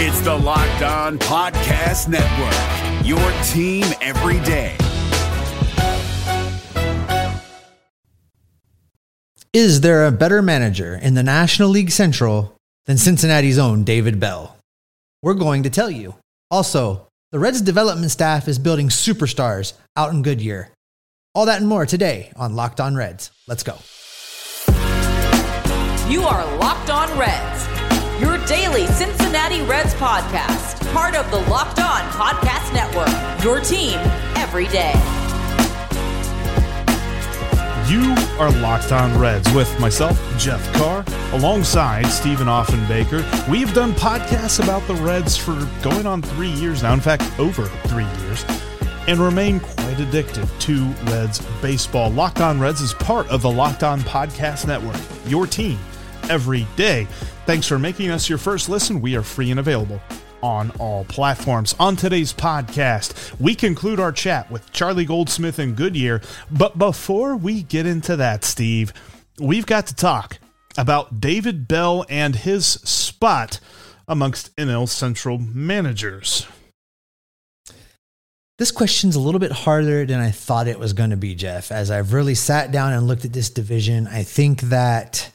It's the Locked On Podcast Network, your team every day. Is there a better manager in the National League Central than Cincinnati's own David Bell? We're going to tell you. Also, the Reds development staff is building superstars out in Goodyear. All that and more today on Locked On Reds. Let's go. You are Locked On Reds, your daily Cincinnati Reds podcast, part of the Locked On Podcast Network, your team every day. You are Locked On Reds with myself, Jeff Carr, alongside Stephen Offenbaker. We've done podcasts about the Reds for going on three years now, in fact, over three years, and remain quite addicted to Reds baseball. Locked On Reds is part of the Locked On Podcast Network, your team every day. Thanks for making us your first listen. We are free and available on all platforms. On today's podcast, we conclude our chat with Charlie Goldsmith and Goodyear. But before we get into that, Steve, we've got to talk about David Bell and his spot amongst NL Central managers. This question's a little bit harder than I thought it was going to be, Jeff. As I've really sat down and looked at this division, I think that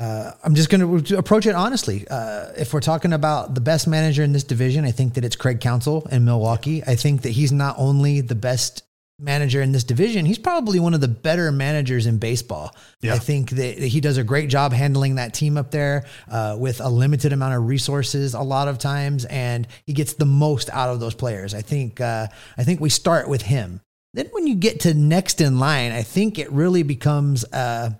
uh, I'm just going to approach it honestly. Uh, if we're talking about the best manager in this division, I think that it's Craig Counsell in Milwaukee. I think that he's not only the best manager in this division, he's probably one of the better managers in baseball. Yeah. I think that he does a great job handling that team up there uh, with a limited amount of resources a lot of times, and he gets the most out of those players. I think uh, I think we start with him. Then when you get to next in line, I think it really becomes uh,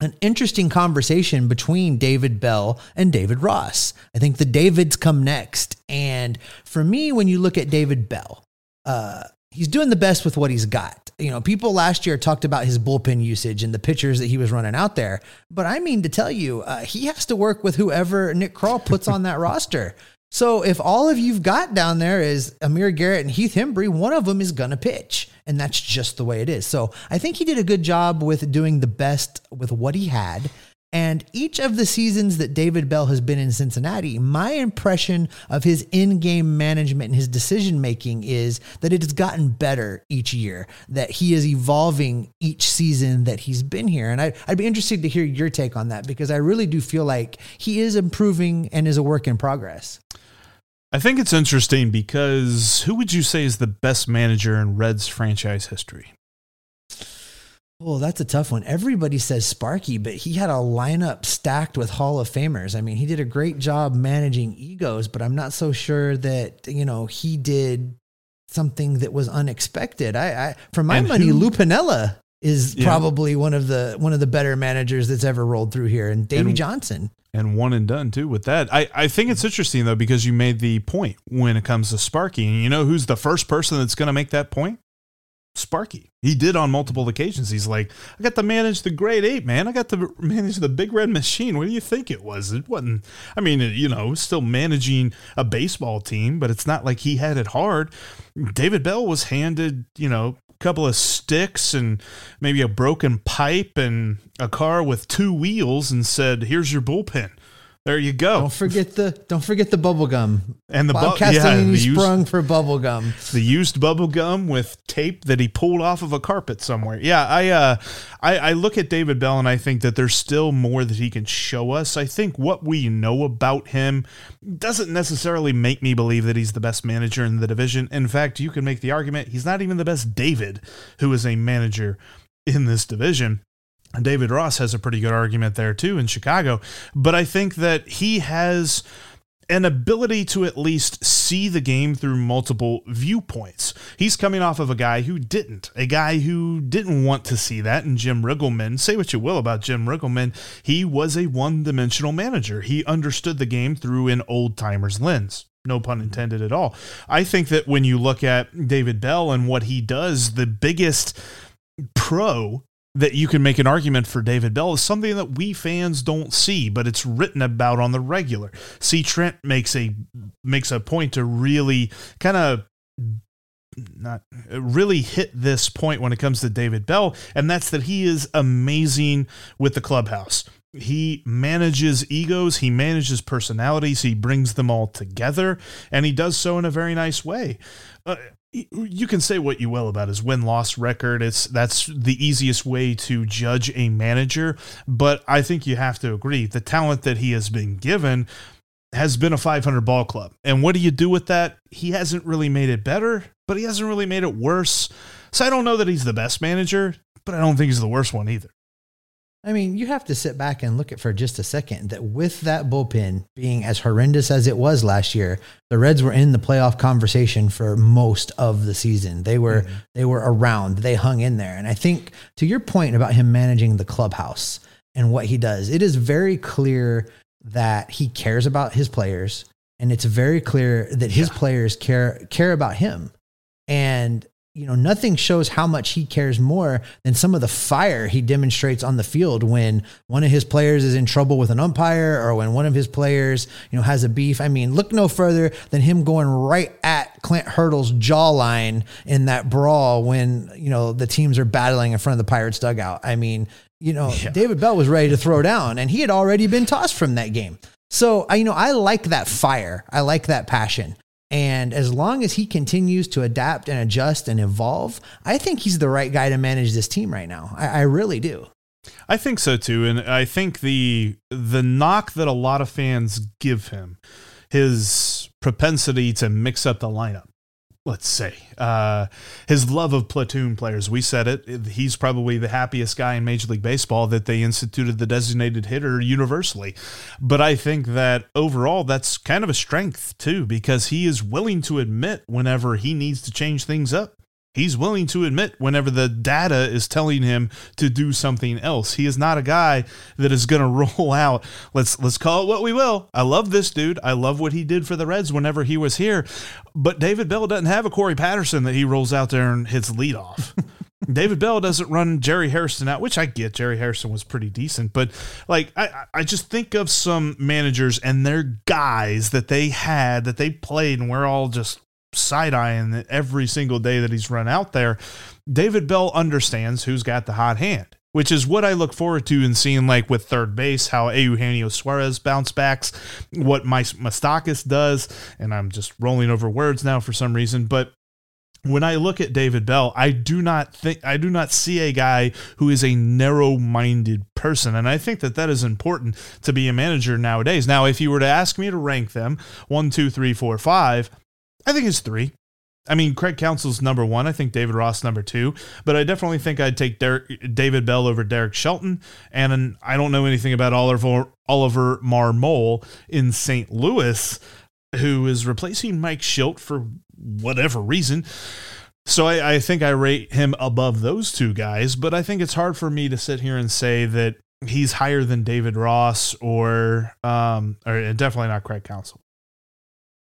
an interesting conversation between David Bell and David Ross. I think the Davids come next. And for me, when you look at David Bell, uh, he's doing the best with what he's got. You know, people last year talked about his bullpen usage and the pitchers that he was running out there. But I mean to tell you, uh, he has to work with whoever Nick Krall puts on that roster. So if all of you've got down there is Amir Garrett and Heath Hembree, one of them is going to pitch. And that's just the way it is. So I think he did a good job with doing the best with what he had. And each of the seasons that David Bell has been in Cincinnati, my impression of his in game management and his decision making is that it has gotten better each year, that he is evolving each season that he's been here. And I, I'd be interested to hear your take on that because I really do feel like he is improving and is a work in progress. I think it's interesting because who would you say is the best manager in Reds franchise history? Well, that's a tough one. Everybody says Sparky, but he had a lineup stacked with Hall of Famers. I mean, he did a great job managing egos, but I'm not so sure that, you know, he did something that was unexpected. I, I for my And money, who- Lou Piniella is Yeah. probably one of the one of the better managers that's ever rolled through here, and Davey And- Johnson. and one and done too with that. I, I think it's interesting though because you made the point when it comes to Sparky, and you know who's the first person that's going to make that point? Sparky. He did on multiple occasions. He's like, I got to manage the Great Eight, man. I got to manage the big red machine. What do you think it was? It wasn't. I mean, you know, still managing a baseball team, but it's not like he had it hard. David Bell was handed, you know, couple of sticks and maybe a broken pipe and a car with two wheels and said, "Here's your bullpen." There you go. Don't forget the don't forget the bubble gum. And the bu- Bob yeah, Castellini the used- sprung for bubble gum. the used bubble gum with tape that he pulled off of a carpet somewhere. Yeah, I, uh, I I look at David Bell and I think that there's still more that he can show us. I think what we know about him doesn't necessarily make me believe that he's the best manager in the division. In fact, you can make the argument he's not even the best David, who is a manager in this division. David Ross has a pretty good argument there too in Chicago. But I think that he has an ability to at least see the game through multiple viewpoints. He's coming off of a guy who didn't, a guy who didn't want to see that. And Jim Riggleman, say what you will about Jim Riggleman, he was a one dimensional manager. He understood the game through an old timer's lens. No pun intended at all. I think that when you look at David Bell and what he does, the biggest pro that you can make an argument for David Bell is something that we fans don't see, but it's written about on the regular. C. Trent makes a makes a point to really kind of not really hit this point when it comes to David Bell, and that's that he is amazing with the clubhouse. he manages egos, he manages personalities, he brings them all together, and he does so in a very nice way. Uh, you can say what you will about his win loss record. It's that's the easiest way to judge a manager, but I think you have to agree the talent that he has been given has been a 500 ball club. And what do you do with that? He hasn't really made it better, but he hasn't really made it worse. So I don't know that he's the best manager, but I don't think he's the worst one either. I mean, you have to sit back and look at for just a second that with that bullpen being as horrendous as it was last year, the Reds were in the playoff conversation for most of the season. They were mm-hmm. they were around, they hung in there. And I think to your point about him managing the clubhouse and what he does, it is very clear that he cares about his players and it's very clear that his yeah. players care care about him. And you know, nothing shows how much he cares more than some of the fire he demonstrates on the field when one of his players is in trouble with an umpire or when one of his players, you know, has a beef. I mean, look no further than him going right at Clint Hurdle's jawline in that brawl when, you know, the teams are battling in front of the Pirates dugout. I mean, you know, yeah. David Bell was ready to throw down and he had already been tossed from that game. So, I you know, I like that fire. I like that passion. And as long as he continues to adapt and adjust and evolve, I think he's the right guy to manage this team right now. I, I really do. I think so too, and I think the the knock that a lot of fans give him, his propensity to mix up the lineup, let's say uh, his love of platoon players. We said it he's probably the happiest guy in major league baseball that they instituted the designated hitter universally. But i think that overall that's kind of a strength too because he is willing to admit whenever he needs to change things up He's willing to admit whenever the data is telling him to do something else. He is not a guy that is going to roll out. Let's let's call it what we will. I love this dude. I love what he did for the Reds whenever he was here. But David Bell doesn't have a Corey Patterson that he rolls out there and hits lead off. David Bell doesn't run Jerry Hairston out, which I get. Jerry Hairston was pretty decent, but like I, I just think of some managers and their guys that they had that they played, and we're all just side eyeing every single day that he's run out there. David Bell understands who's got the hot hand, which is what I look forward to in seeing, like with third base, how Eugenio Suarez bounce backs, what Mike Moustakas does, and I'm just rolling over words now for some reason, but when I look at David Bell, I do not think I do not see a guy who is a narrow-minded person, and I think that that is important to be a manager nowadays. Now, if you were to ask me to rank them one, two, three, four, five, I think it's three. I mean, Craig Counsell's number one. I think David Ross number two, but I definitely think I'd take Derek, David Bell over Derek Shelton. And I don't know anything about Oliver Oliver Marmol in St. Louis, who is replacing Mike Shildt for whatever reason. So I, I think I rate him above those two guys, but I think it's hard for me to sit here and say that he's higher than David Ross or um or definitely not Craig Counsell.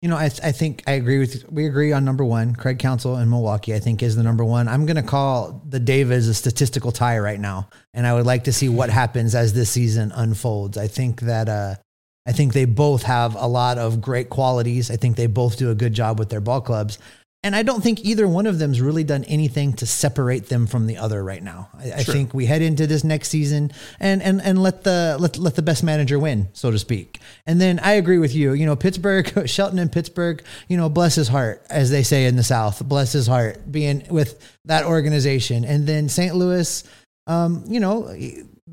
You know, I, I think I agree with we agree on number one. Craig Counsell in Milwaukee, I think, is the number one. I'm going to call the Davis a statistical tie right now, and I would like to see what happens as this season unfolds. I think that uh, I think they both have a lot of great qualities. I think they both do a good job with their ball clubs. And I don't think either one of them's really done anything to separate them from the other right now. I, I, think we head into this next season and and and let the let let the best manager win, so to speak. And then I agree with you. You know, Pittsburgh, Shelton in Pittsburgh. You know, bless his heart, as they say in the South. Bless his heart being with that organization. And then St. Louis. Um, you know,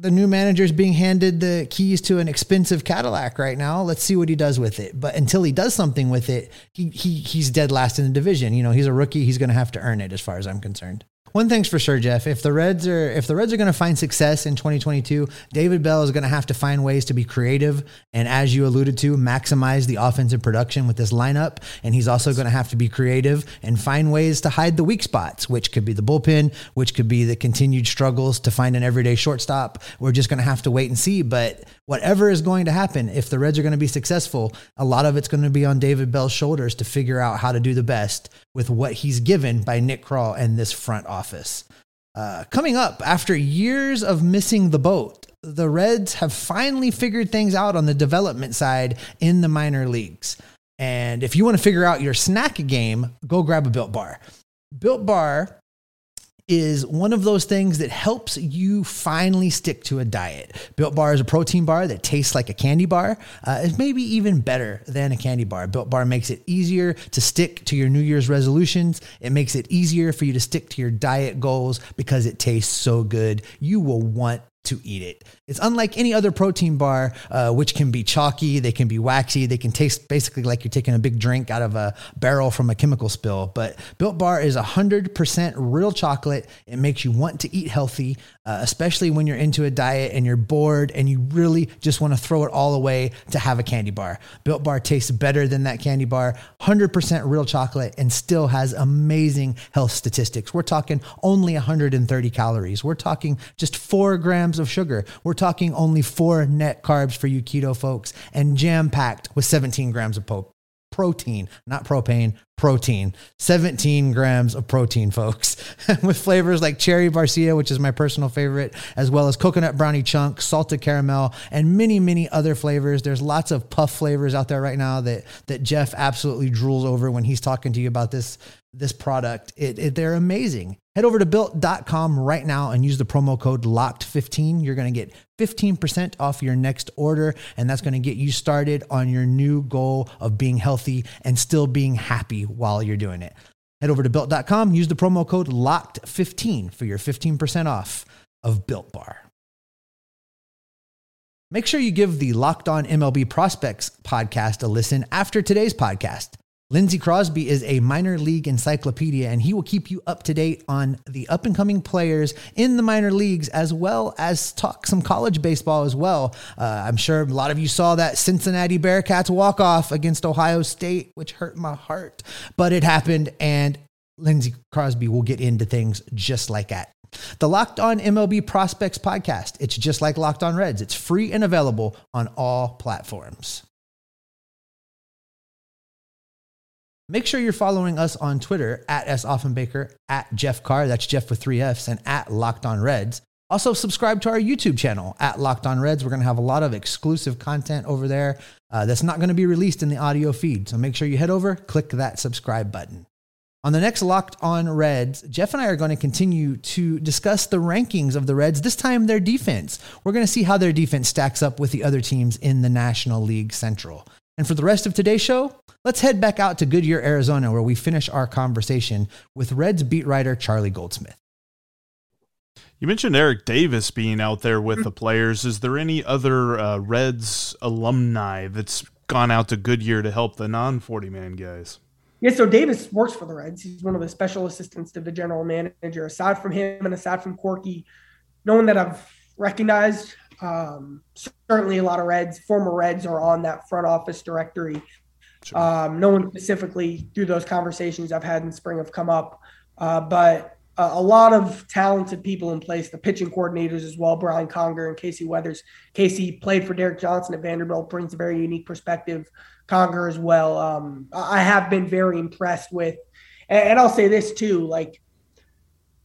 the new manager is being handed the keys to an expensive Cadillac right now. Let's see what he does with it. But until he does something with it, he, he he's dead last in the division. You know, he's a rookie. He's going to have to earn it, as far as I'm concerned. One thing's for sure, Jeff. If the Reds are if the Reds are going to find success in 2022, David Bell is going to have to find ways to be creative and, as you alluded to, maximize the offensive production with this lineup. And he's also going to have to be creative and find ways to hide the weak spots, which could be the bullpen, which could be the continued struggles to find an everyday shortstop. We're just going to have to wait and see. But whatever is going to happen, if the Reds are going to be successful, a lot of it's going to be on David Bell's shoulders to figure out how to do the best with what he's given by Nick Krall and this front office. Uh, coming up, after years of missing the boat, the Reds have finally figured things out on the development side in the minor leagues. And if you want to figure out your snack game, go grab a Built Bar. Built Bar is one of those things that helps you finally stick to a diet. Built Bar is a protein bar that tastes like a candy bar. Uh, it's maybe even better than a candy bar. Built Bar makes it easier to stick to your New Year's resolutions. It makes it easier for you to stick to your diet goals because it tastes so good. You will want to eat it. It's unlike any other protein bar, uh, which can be chalky, they can be waxy, they can taste basically like you're taking a big drink out of a barrel from a chemical spill. But Built Bar is 100% real chocolate. It makes you want to eat healthy, uh, especially when you're into a diet and you're bored and you really just want to throw it all away to have a candy bar. Built Bar tastes better than that candy bar, 100% real chocolate, and still has amazing health statistics. We're talking only 130 calories. We're talking just four grams of sugar. We're talking only four net carbs for you keto folks and jam packed with 17 grams of po- protein, not propane, protein. 17 grams of protein, folks, with flavors like cherry barcia, which is my personal favorite, as well as coconut brownie chunk, salted caramel, and many, many other flavors. There's lots of puff flavors out there right now that that Jeff absolutely drools over when he's talking to you about this this product. It, it, they're amazing. Head over to built.com right now and use the promo code LOCKED15. You're going to get 15% off your next order, and that's going to get you started on your new goal of being healthy and still being happy while you're doing it. Head over to built.com, use the promo code LOCKED15 for your 15% off of Built Bar. Make sure you give the Locked On MLB Prospects podcast a listen after today's podcast. Lindsey Crosby is a minor league encyclopedia, and he will keep you up to date on the up and coming players in the minor leagues, as well as talk some college baseball as well. Uh, I'm sure a lot of you saw that Cincinnati Bearcats walk off against Ohio State, which hurt my heart, but it happened, and Lindsey Crosby will get into things just like that. The Locked On MLB Prospects podcast. It's just like Locked On Reds. It's free and available on all platforms. Make sure you're following us on Twitter at S. Offenbaker, at Jeff Carr, that's Jeff with three F's, and at Locked On Reds. Also, subscribe to our YouTube channel at Locked On Reds. We're going to have a lot of exclusive content over there uh, that's not going to be released in the audio feed. So make sure you head over, click that subscribe button. On the next Locked On Reds, Jeff and I are going to continue to discuss the rankings of the Reds, this time their defense. We're going to see how their defense stacks up with the other teams in the National League Central. And for the rest of today's show, let's head back out to Goodyear, Arizona, where we finish our conversation with Reds beat writer Charlie Goldsmith. You mentioned Eric Davis being out there with the players. Is there any other uh, Reds alumni that's gone out to Goodyear to help the non 40 man guys? Yeah, so Davis works for the Reds. He's one of the special assistants to the general manager. Aside from him and aside from Corky, no one that I've recognized um, certainly, a lot of Reds, former Reds, are on that front office directory. Sure. Um, no one specifically through those conversations I've had in spring have come up, uh, but uh, a lot of talented people in place. The pitching coordinators as well, Bryan Conger and Casey Weathers. Casey played for Derek Johnson at Vanderbilt, brings a very unique perspective. Conger as well. Um, I have been very impressed with, and, and I'll say this too, like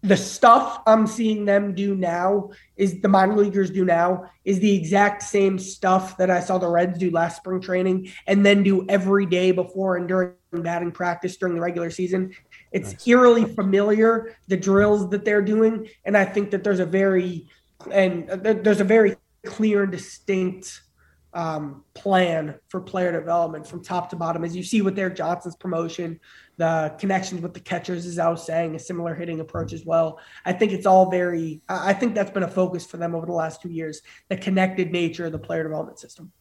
the stuff I'm seeing them do now is the minor leaguers do now is the exact same stuff that I saw the Reds do last spring training and then do every day before and during batting practice during the regular season. It's nice. eerily familiar the drills that they're doing, and I think that there's a very and uh, there's a very clear and distinct um, plan for player development from top to bottom. As you see with Derek Johnson's promotion, the connections with the catchers, as I was saying, a similar hitting approach as well. I think it's all very, I think that's been a focus for them over the last two years, the connected nature of the player development system.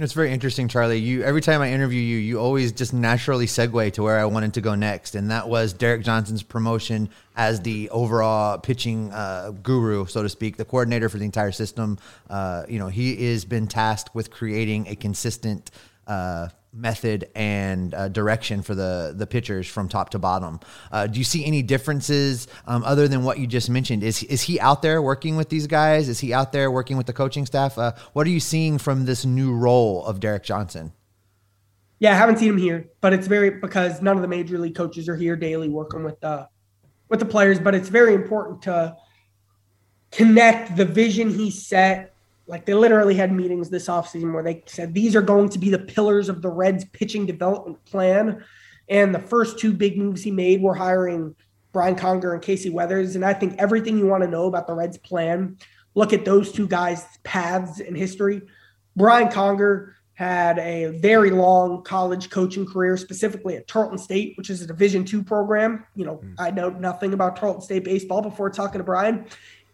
It's very interesting, Charlie. You every time I interview you, you always just naturally segue to where I wanted to go next, and that was Derek Johnson's promotion as the overall pitching uh, guru, so to speak, the coordinator for the entire system. Uh, you know, he has been tasked with creating a consistent uh, method and uh, direction for the the pitchers from top to bottom. Uh, do you see any differences um, other than what you just mentioned? Is is he out there working with these guys? Is he out there working with the coaching staff? Uh, what are you seeing from this new role of Derek Johnson? Yeah, I haven't seen him here, but it's very because none of the major league coaches are here daily working with the with the players. But it's very important to connect the vision he set like they literally had meetings this offseason where they said these are going to be the pillars of the Reds pitching development plan. And the first two big moves he made were hiring Bryan Conger and Casey Weathers. And I think everything you want to know about the Reds' plan, look at those two guys' paths in history. Bryan Conger had a very long college coaching career, specifically at Tarleton State, which is a Division two program. You know, mm. I know nothing about Tarleton State baseball before talking to Bryan.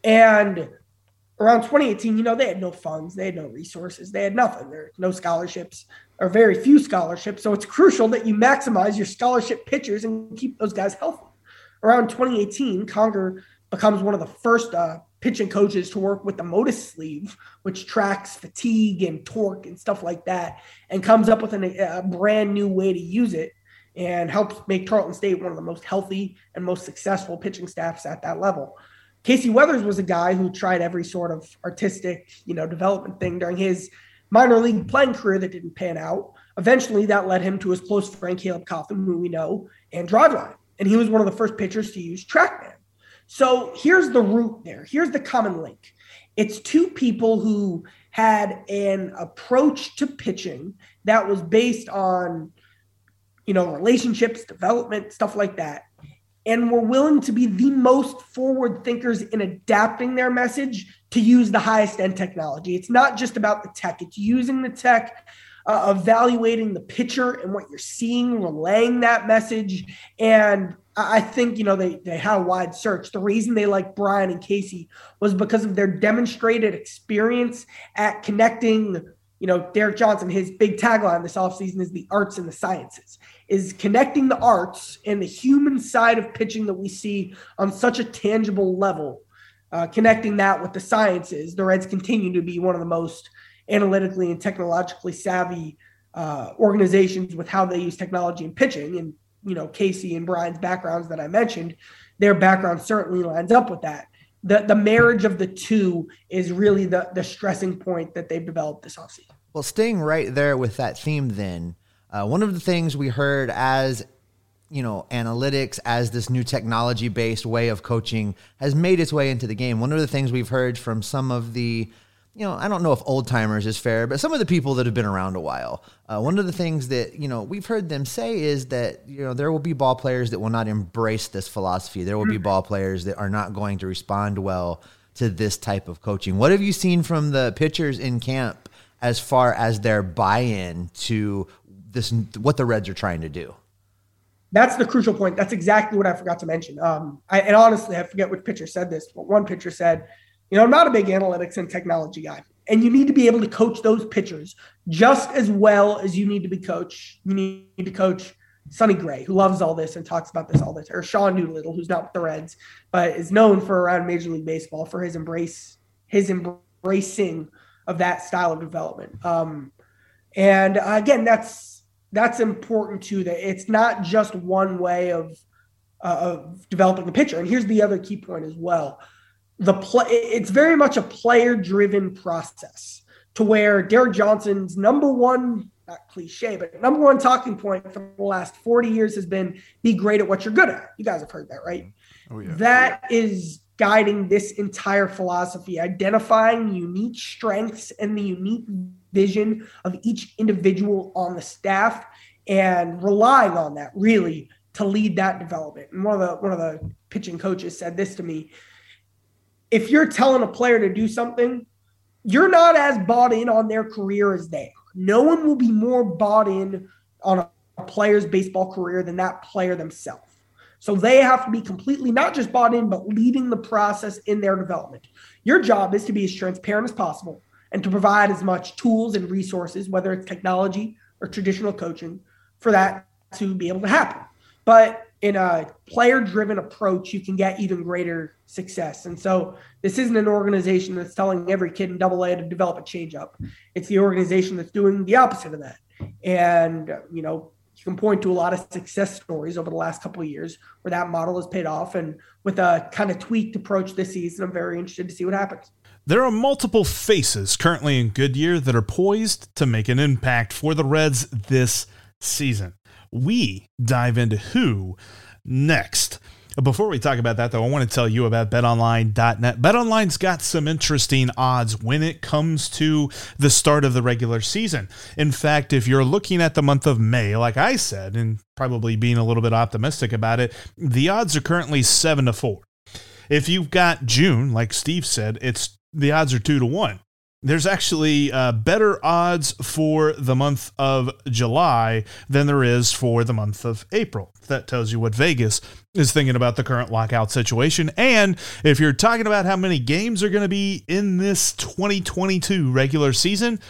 And around 2018, you know, they had no funds, they had no resources, they had nothing. There are no scholarships or very few scholarships. So it's crucial that you maximize your scholarship pitchers and keep those guys healthy. Around 2018, Conger becomes one of the first uh, pitching coaches to work with the Motus sleeve, which tracks fatigue and torque and stuff like that, and comes up with an, a brand new way to use it and helps make Tarleton State one of the most healthy and most successful pitching staffs at that level. Casey Weathers was a guy who tried every sort of artistic, you know, development thing during his minor league playing career that didn't pan out. Eventually, that led him to his close friend Caleb Cotham, who we know, and Driveline. And he was one of the first pitchers to use TrackMan. So here's the root there. Here's the common link. It's two people who had an approach to pitching that was based on, you know, relationships, development, stuff like that and were willing to be the most forward thinkers in adapting their message to use the highest end technology. It's not just about the tech, it's using the tech, uh, evaluating the picture and what you're seeing, relaying that message. And I think, you know, they, they had a wide search. The reason they liked Bryan and Casey was because of their demonstrated experience at connecting you know, Derek Johnson, his big tagline this offseason is the arts and the sciences, is connecting the arts and the human side of pitching that we see on such a tangible level, uh, connecting that with the sciences. The Reds continue to be one of the most analytically and technologically savvy uh, organizations with how they use technology in pitching. And, you know, Casey and Bryan's backgrounds that I mentioned, their background certainly lines up with that the the marriage of the two is really the the stressing point that they've developed this offseason. Well, staying right there with that theme, then uh, one of the things we heard as you know analytics as this new technology based way of coaching has made its way into the game. One of the things we've heard from some of the you know, I don't know if old timers is fair, but some of the people that have been around a while, uh, one of the things that, you know, we've heard them say is that, you know, there will be ball players that will not embrace this philosophy. There will be ball players that are not going to respond well to this type of coaching. What have you seen from the pitchers in camp as far as their buy in to this, what the Reds are trying to do? That's the crucial point. That's exactly what I forgot to mention. Um, I, and honestly, I forget which pitcher said this, but one pitcher said, you know, I'm not a big analytics and technology guy. And you need to be able to coach those pitchers just as well as you need to be coach. You need to coach Sonny Gray, who loves all this and talks about this all the time, or Sean Doolittle, who's not with the Reds, but is known for around Major League Baseball for his embrace, his embracing of that style of development. Um, and uh, again, that's that's important too. That it's not just one way of uh, of developing a pitcher. And here's the other key point as well the play it's very much a player driven process to where Derek Johnson's number one not cliche, but number one talking point for the last 40 years has been be great at what you're good at. You guys have heard that, right? Oh, yeah. That yeah. is guiding this entire philosophy, identifying unique strengths and the unique vision of each individual on the staff and relying on that really to lead that development. And one of the one of the pitching coaches said this to me if you're telling a player to do something, you're not as bought in on their career as they are. No one will be more bought in on a, a player's baseball career than that player themselves. So they have to be completely not just bought in, but leading the process in their development. Your job is to be as transparent as possible and to provide as much tools and resources, whether it's technology or traditional coaching, for that to be able to happen. But in a player driven approach, you can get even greater success. And so this isn't an organization that's telling every kid in double A to develop a changeup. It's the organization that's doing the opposite of that. And, you know, you can point to a lot of success stories over the last couple of years where that model has paid off. And with a kind of tweaked approach this season, I'm very interested to see what happens. There are multiple faces currently in Goodyear that are poised to make an impact for the Reds this season we dive into who next. Before we talk about that, though, I want to tell you about betonline.net. BetOnline's got some interesting odds when it comes to the start of the regular season. In fact, if you're looking at the month of May, like I said, and probably being a little bit optimistic about it, the odds are currently 7 to 4. If you've got June, like Steve said, it's the odds are 2 to 1 there's actually uh, better odds for the month of July than there is for the month of April. That tells you what Vegas is thinking about the current lockout situation. And if you're talking about how many games are going to be in this 2022 regular season,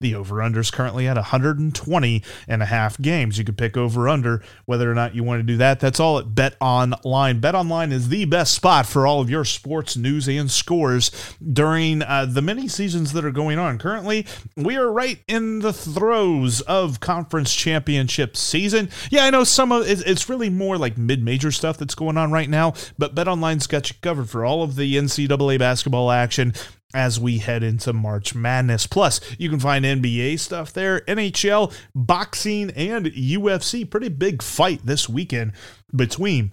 the over under is currently at 120 and a half games. You could pick over under whether or not you want to do that. That's all at Bet Online. Bet Online is the best spot for all of your sports news and scores during uh, the many seasons that are going on. Currently, we are right in the throes of conference championship season. Yeah, I know some of it's, really more like mid major stuff that's going on right now, but Bet Online's got you covered for all of the NCAA basketball action as we head into March Madness. Plus, you can find NBA stuff there, NHL, boxing, and UFC. Pretty big fight this weekend between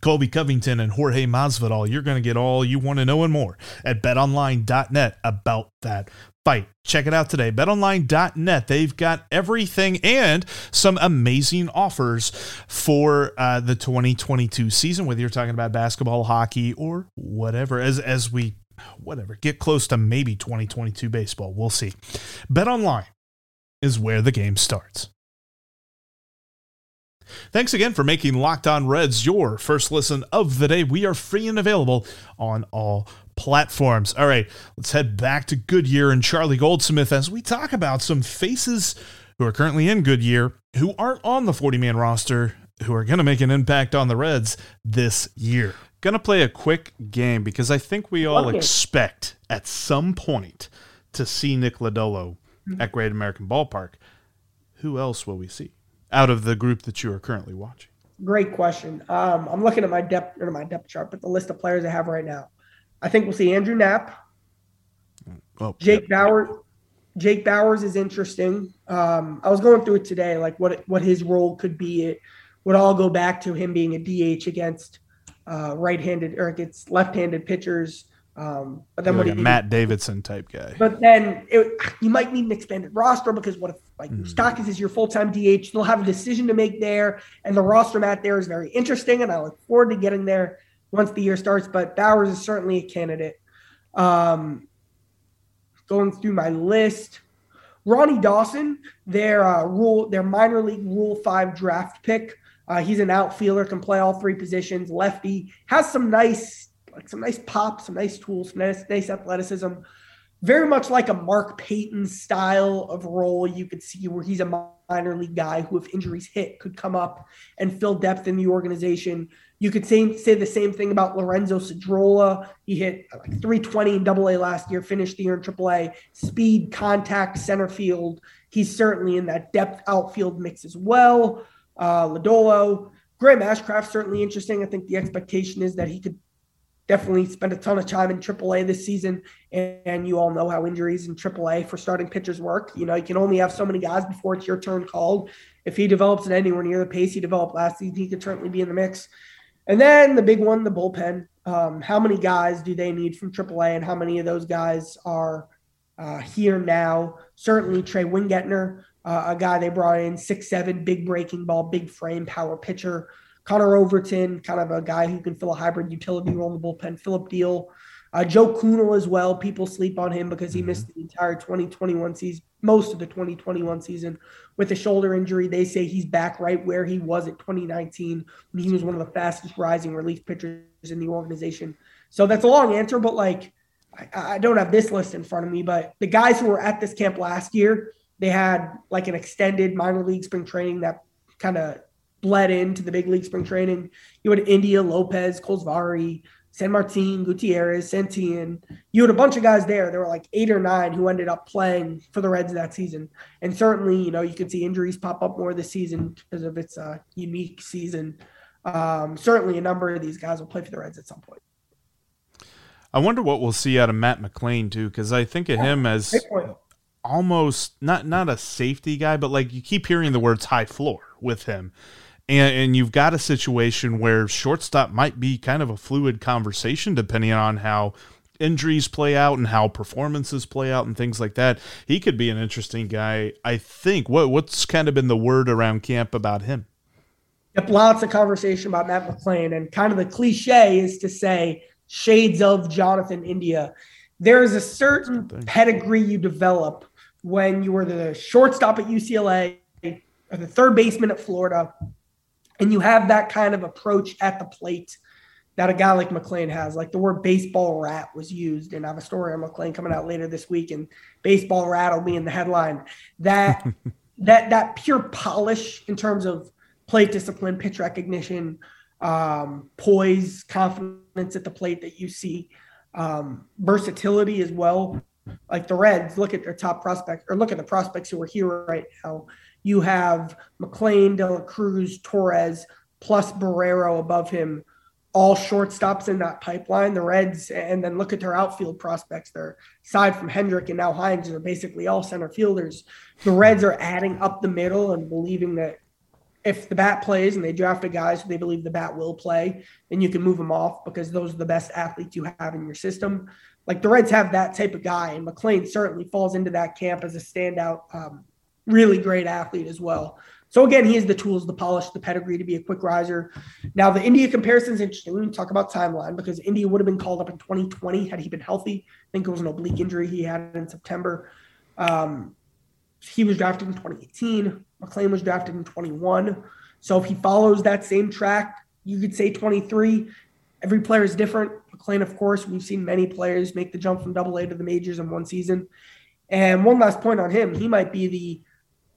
Colby Covington and Jorge Masvidal. You're going to get all you want to know and more at betonline.net about that fight. Check it out today. BetOnline.net. They've got everything and some amazing offers for uh, the 2022 season, whether you're talking about basketball, hockey, or whatever. As as we whatever, get close to maybe 2022 baseball. We'll see. Bet online is where the game starts. Thanks again for making Locked On Reds your first listen of the day. We are free and available on all platforms. All right, let's head back to Goodyear and Charlie Goldsmith as we talk about some faces who are currently in Goodyear who aren't on the 40 man roster who are going to make an impact on the Reds this year. Going to play a quick game because I think we all okay. expect at some point to see Nick Lodolo mm-hmm. at Great American Ballpark. Who else will we see out of the group that you are currently watching? Great question. Um, I'm looking at my depth or my depth chart, but the list of players I have right now. I think we'll see Andrew Knapp. Oh, Jake yep. Jake Bauers is interesting. Um, I was going through it today, like what what his role could be. It would all go back to him being a DH against uh, right-handed or against left-handed pitchers. Um, but then like what a Matt Davidson type guy. But then it, you might need an expanded roster because what if like mm. Stockis is your full-time DH? They'll have a decision to make there, and the roster mat there is very interesting, and I look forward to getting there once the year starts. But Bauers is certainly a candidate. Um, going through my list, Ronnie Dawson, their uh, rule, their minor league Rule Five draft pick. Uh, he's an outfielder, can play all three positions. Lefty has some nice, like some nice pop, some nice tools, some nice, nice athleticism. Very much like a Mark Payton style of role you could see where he's a minor league guy who, if injuries hit, could come up and fill depth in the organization. You could say, say the same thing about Lorenzo Cedrola. He hit like 320 in double A last year, finished the year in triple A. Speed, contact, center field. He's certainly in that depth outfield mix as well uh. Graham Ashcraft certainly interesting. I think the expectation is that he could definitely spend a ton of time in AAA this season. And, and, you all know how injuries in AAA for starting pitchers work. You know, you can only have so many guys before it's your turn called. If he develops at anywhere near the pace he developed last season, he could certainly be in the mix. And then the big one, the bullpen. Um, how many guys do they need from AAA, and how many of those guys are uh, here now? Certainly, Trey Wingenter uh, a guy they brought in, six seven, big breaking ball, big frame, power pitcher. Connor Overton, kind of a guy who can fill a hybrid utility role in the bullpen. Phillip Diehl, uh, Joe Kuhnel as well. People sleep on him because he mm-hmm. missed the entire 2021 season, most of the 2021 season with a shoulder injury. They say he's back right where he was at 2019 when he was one of the fastest rising relief pitchers in the organization. So that's a long answer, but like I, I don't have this list in front of me, but the guys who were at this camp last year they had like an extended minor league spring training that kind of bled into the big league spring training. You had India, Lopez, Colesvari, Sanmartin, Gutierrez, Santillan. You had a bunch of guys there. There were like eight or nine who ended up playing for the Reds that season. And certainly, you know, you can see injuries pop up more this season because of its uh, unique season. Um, certainly, a number of these guys will play for the Reds at some point. I wonder what we'll see out of Matt McLain too, because I think of yeah, him as almost not not a safety guy, but like you keep hearing the words high floor with him. And, and you've got a situation where shortstop might be kind of a fluid conversation depending on how injuries play out and how performances play out and things like that. He could be an interesting guy. I think. What what's kind of been the word around camp about him? Yep, lots of conversation about Matt McLain, and kind of the cliche is to say shades of Jonathan India. There is a certain pedigree you develop when you were the shortstop at UCLA or the third baseman at Florida, and you have that kind of approach at the plate that a guy like McLain has. Like the word baseball rat was used, and I have a story on McLain coming out later this week, and baseball rat will be in the headline. That that that pure polish in terms of plate discipline, pitch recognition, um, poise, confidence at the plate that you see, um, versatility as well. Like the Reds, look at their top prospects, or look at the prospects who are here right now. You have McLain, De La Cruz, Torres, plus Barrero above him, all shortstops in that pipeline. The Reds, and then look at their outfield prospects. They're aside from Hendrick and now Hinds, are basically all center fielders. The Reds are adding up the middle and believing that if the bat plays and they drafted guys who they believe the bat will play, then you can move them off because those are the best athletes you have in your system. Like the Reds have that type of guy, and McLain certainly falls into that camp as a standout, um, really great athlete as well. So again, he has the tools, the polish, the pedigree to be a quick riser. Now the India comparison is interesting. We talk about timeline because India would have been called up in 2020 had he been healthy. I think it was an oblique injury he had in September. Um, he was drafted in 2018. McLain was drafted in 21. So if he follows that same track, you could say 23. Every player is different. McLain, of course, we've seen many players make the jump from double A to the majors in one season. And one last point on him, he might be the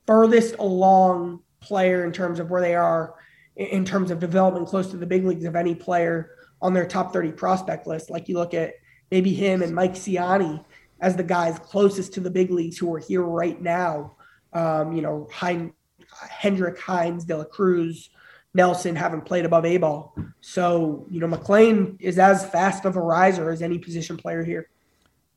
furthest along player in terms of where they are in terms of development close to the big leagues of any player on their top 30 prospect list. Like you look at maybe him and Mike Siani as the guys closest to the big leagues who are here right now. Um, you know, hein- Hendrick, Hinds, De La Cruz, Nelson haven't played above A ball. So, you know, McLain is as fast of a riser as any position player here.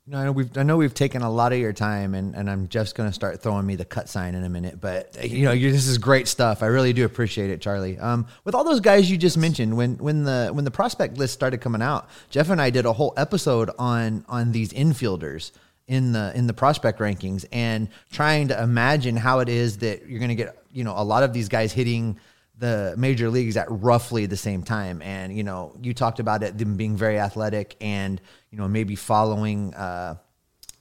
No, I know we've I know we've taken a lot of your time, and, and I'm just going to start throwing me the cut sign in a minute. But you know, this is great stuff. I really do appreciate it, Charlie. Um, with all those guys you just mentioned, when when the when the prospect list started coming out, Jeff and I did a whole episode on on these infielders in the in the prospect rankings, and trying to imagine how it is that you're going to get you know a lot of these guys hitting the major leagues at roughly the same time. And, you know, you talked about it, them being very athletic and, you know, maybe following uh,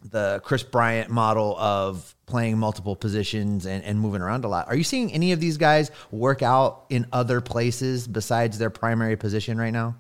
the Kris Bryant model of playing multiple positions and, and moving around a lot. Are you seeing any of these guys work out in other places besides their primary position right now?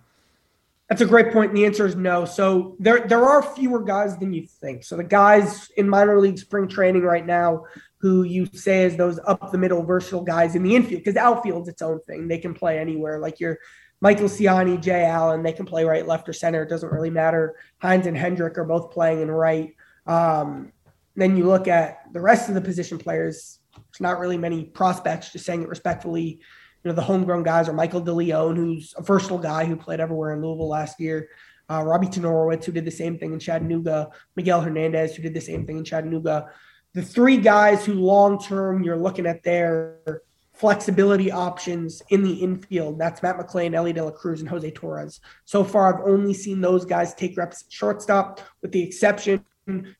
That's a great point. And the answer is no. So there, there are fewer guys than you think. So the guys in minor league spring training right now who you say is those up the middle versatile guys in the infield because outfield's its own thing. They can play anywhere. Like your Michael Siani, Jay Allen, they can play right, left, or center. It doesn't really matter. Hinds and Hendrick are both playing in right. Um, then you look at the rest of the position players. It's not really many prospects, just saying it respectfully. You know, the homegrown guys are Michael DeLeon, who's a versatile guy who played everywhere in Louisville last year. Uh, Robbie Tenerowicz, who did the same thing in Chattanooga. Miguel Hernandez, who did the same thing in Chattanooga the three guys who long term you're looking at their flexibility options in the infield. That's Matt McLain, Elly De La Cruz, and Jose Torres. So far, I've only seen those guys take reps at shortstop, with the exception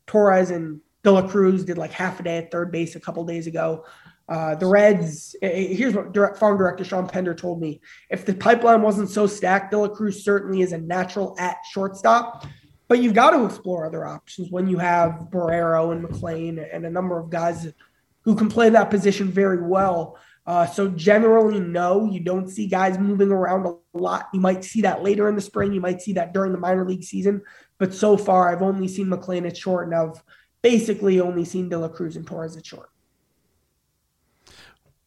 Torres and De La Cruz did like half a day at third base a couple days ago. Uh, the Reds, eh, eh, here's what direct, farm director Shawn Pender told me. If the pipeline wasn't so stacked, De La Cruz certainly is a natural at shortstop. But you've got to explore other options when you have Barrero and McLain and a number of guys who can play that position very well. Uh, so generally, no, you don't see guys moving around a lot. You might see that later in the spring. You might see that during the minor league season. But so far, I've only seen McLain at short, and I've basically only seen De La Cruz and Torres at short.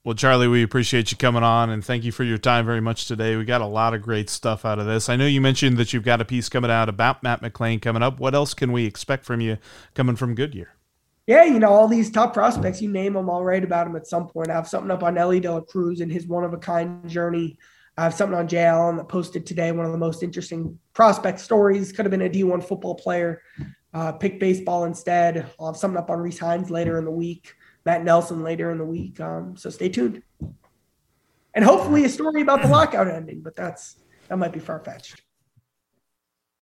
Well, Charlie, we appreciate you coming on and thank you for your time very much today. We got a lot of great stuff out of this. I know you mentioned that you've got a piece coming out about Matt McLain coming up. What else can we expect from you coming from Goodyear? Yeah, you know, all these top prospects, you name them, I'll write about them at some point. I have something up on Elly De La Cruz and his one of a kind journey. I have something on Jay Allen that posted today, one of the most interesting prospect stories. Could have been a D1 football player, uh, picked baseball instead. I'll have something up on Rece Hinds later in the week. Matt Nelson later in the week. Um, so stay tuned. and hopefully a story about the lockout ending. But that's that might be far fetched.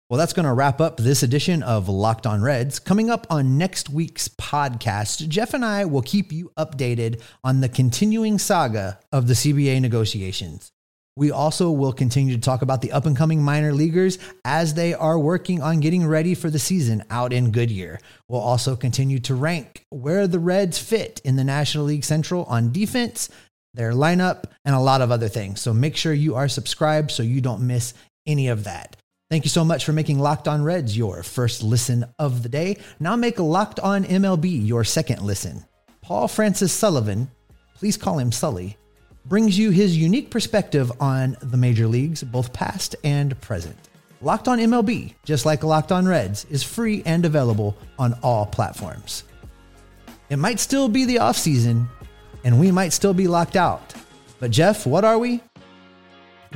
Well, that's going to wrap up this edition of Locked On Reds. Coming up on next week's podcast, Jeff and I will keep you updated on the continuing saga of the CBA negotiations. We also will continue to talk about the up and coming minor leaguers as they are working on getting ready for the season out in Goodyear. We'll also continue to rank where the Reds fit in the National League Central on defense, their lineup, and a lot of other things. So make sure you are subscribed so you don't miss any of that. Thank you so much for making Locked On Reds your first listen of the day. Now make Locked On MLB your second listen. Paul Francis Sullivan, please call him Sully, brings you his unique perspective on the major leagues, both past and present. Locked On MLB, just like Locked On Reds, is free and available on all platforms. It might still be the offseason, and we might still be locked out. But, Jeff, what are we?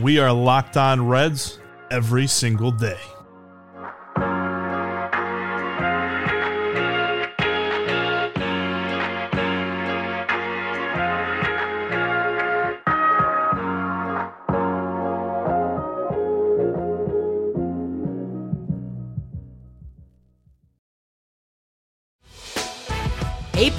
We are locked on Reds every single day.